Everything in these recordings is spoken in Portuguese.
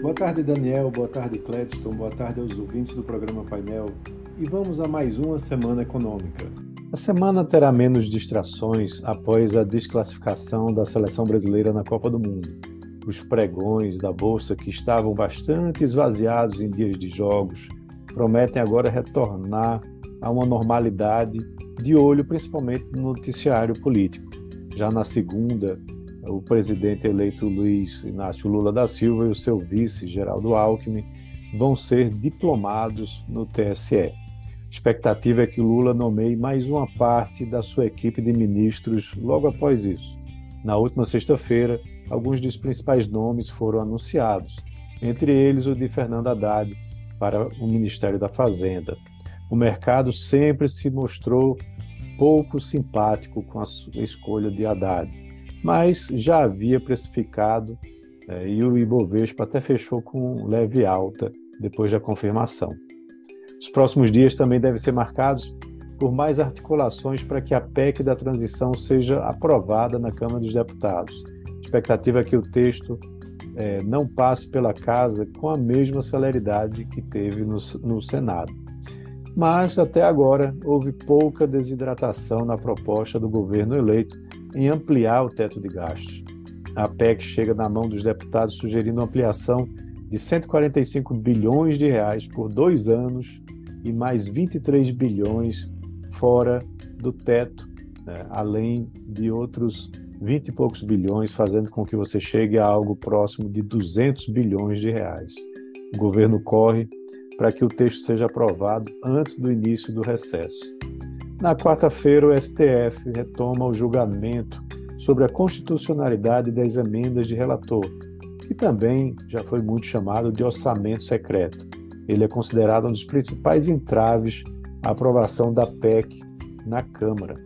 Boa tarde, Daniel. Boa tarde, Clédson. Boa tarde aos ouvintes do programa Painel. E vamos a mais uma semana econômica. A semana terá menos distrações após a desclassificação da seleção brasileira na Copa do Mundo. Os pregões da Bolsa, que estavam bastante esvaziados em dias de jogos, prometem agora retornar a uma normalidade de olho principalmente no noticiário político. Já na segunda, o presidente eleito Luiz Inácio Lula da Silva e o seu vice, Geraldo Alckmin, vão ser diplomados no TSE. A expectativa é que Lula nomeie mais uma parte da sua equipe de ministros logo após isso. Na última sexta-feira, alguns dos principais nomes foram anunciados, entre eles o de Fernando Haddad para o Ministério da Fazenda. O mercado sempre se mostrou pouco simpático com a escolha de Haddad mas já havia precificado é, e o Ibovespa até fechou com leve alta depois da confirmação. Os próximos dias também devem ser marcados por mais articulações para que a PEC da transição seja aprovada na Câmara dos Deputados. A expectativa é que o texto é, não passe pela casa com a mesma celeridade que teve no, no Senado. Mas, até agora, houve pouca desidratação na proposta do governo eleito em ampliar o teto de gastos. A PEC chega na mão dos deputados sugerindo ampliação de 145 bilhões de reais por dois anos e mais 23 bilhões fora do teto, né, além de outros 20 e poucos bilhões, fazendo com que você chegue a algo próximo de 200 bilhões de reais. O governo corre para que o texto seja aprovado antes do início do recesso. Na quarta-feira, o STF retoma o julgamento sobre a constitucionalidade das emendas de relator, que também já foi muito chamado de orçamento secreto. Ele é considerado um dos principais entraves à aprovação da PEC na Câmara.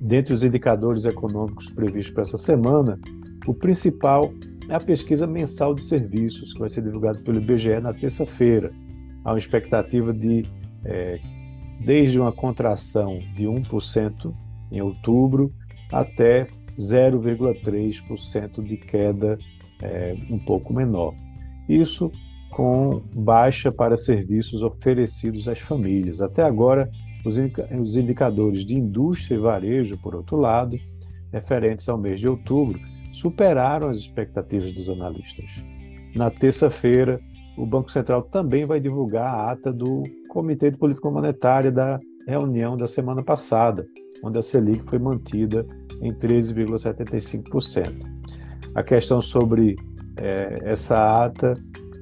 Dentre os indicadores econômicos previstos para essa semana, o principal é a pesquisa mensal de serviços, que vai ser divulgada pelo IBGE na terça-feira. Há uma expectativa de é, desde uma contração de 1% em outubro até 0,3% de queda é, um pouco menor. Isso com baixa para serviços oferecidos às famílias. Até agora, os indicadores de indústria e varejo, por outro lado, referentes ao mês de outubro, superaram as expectativas dos analistas. Na terça-feira, o Banco Central também vai divulgar a ata do Comitê de Política Monetária da reunião da semana passada, onde a Selic foi mantida em 13,75%. A questão sobre é, essa ata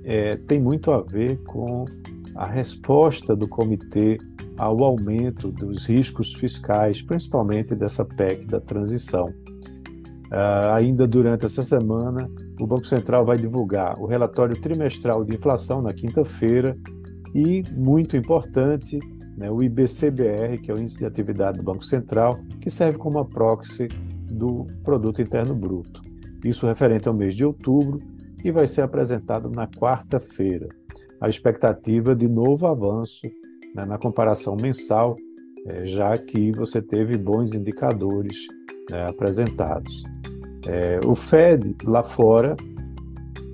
é, tem muito a ver com a resposta do comitê ao aumento dos riscos fiscais, principalmente dessa PEC da transição. Uh, ainda durante essa semana, o Banco Central vai divulgar o relatório trimestral de inflação na quinta-feira e, muito importante, né, o IBCBR, que é o Índice de Atividade do Banco Central, que serve como proxy do Produto Interno Bruto. Isso referente ao mês de outubro e vai ser apresentado na quarta-feira. A expectativa de novo avanço né, na comparação mensal, é, já que você teve bons indicadores né, apresentados. É, o Fed, lá fora,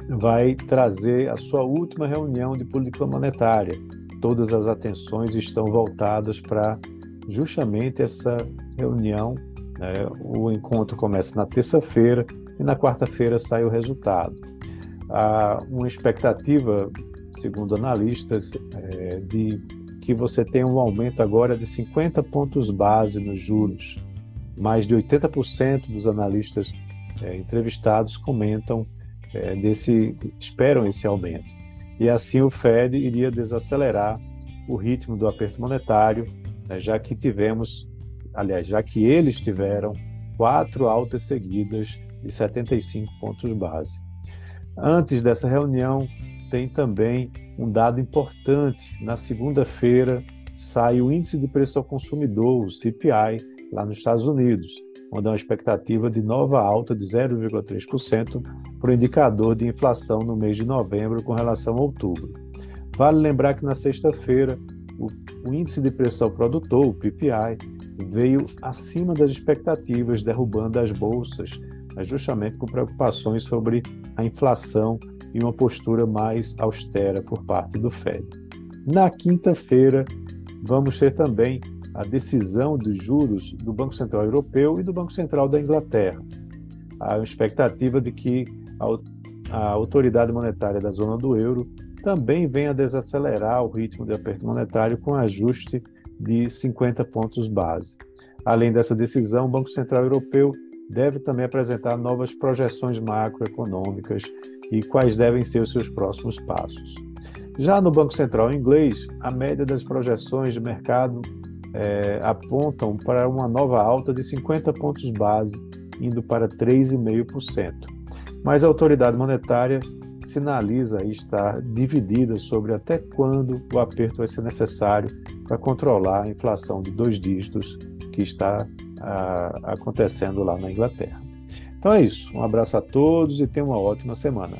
vai trazer a sua última reunião de política monetária. Todas as atenções estão voltadas para justamente essa reunião. Né? O encontro começa na terça-feira e na quarta-feira sai o resultado. Há uma expectativa, segundo analistas, é, de que você tenha um aumento agora de 50 pontos base nos juros. Mais de 80% dos analistas é, entrevistados comentam é, desse, esperam esse aumento. E assim o Fed iria desacelerar o ritmo do aperto monetário, né, já que tivemos, aliás, já que eles tiveram quatro altas seguidas de 75 pontos base. Antes dessa reunião, tem também um dado importante. Na segunda-feira, sai o Índice de Preço ao Consumidor, o CPI, lá nos Estados Unidos onde há uma expectativa de nova alta de 0,3% para o indicador de inflação no mês de novembro com relação a outubro. Vale lembrar que na sexta-feira, o, índice de preço ao produtor, o PPI, veio acima das expectativas, derrubando as bolsas, justamente com preocupações sobre a inflação e uma postura mais austera por parte do Fed. Na quinta-feira, vamos ter também a decisão dos juros do Banco Central Europeu e do Banco Central da Inglaterra. A expectativa de que a autoridade monetária da zona do euro também venha desacelerar o ritmo de aperto monetário com ajuste de 50 pontos base. Além dessa decisão, o Banco Central Europeu deve também apresentar novas projeções macroeconômicas e quais devem ser os seus próximos passos. Já no Banco Central inglês, a média das projeções de mercado é, apontam para uma nova alta de 50 pontos base, indo para 3,5%. Mas a autoridade monetária sinaliza estar dividida sobre até quando o aperto vai ser necessário para controlar a inflação de dois dígitos que está a, acontecendo lá na Inglaterra. Então é isso. Um abraço a todos e tenham uma ótima semana.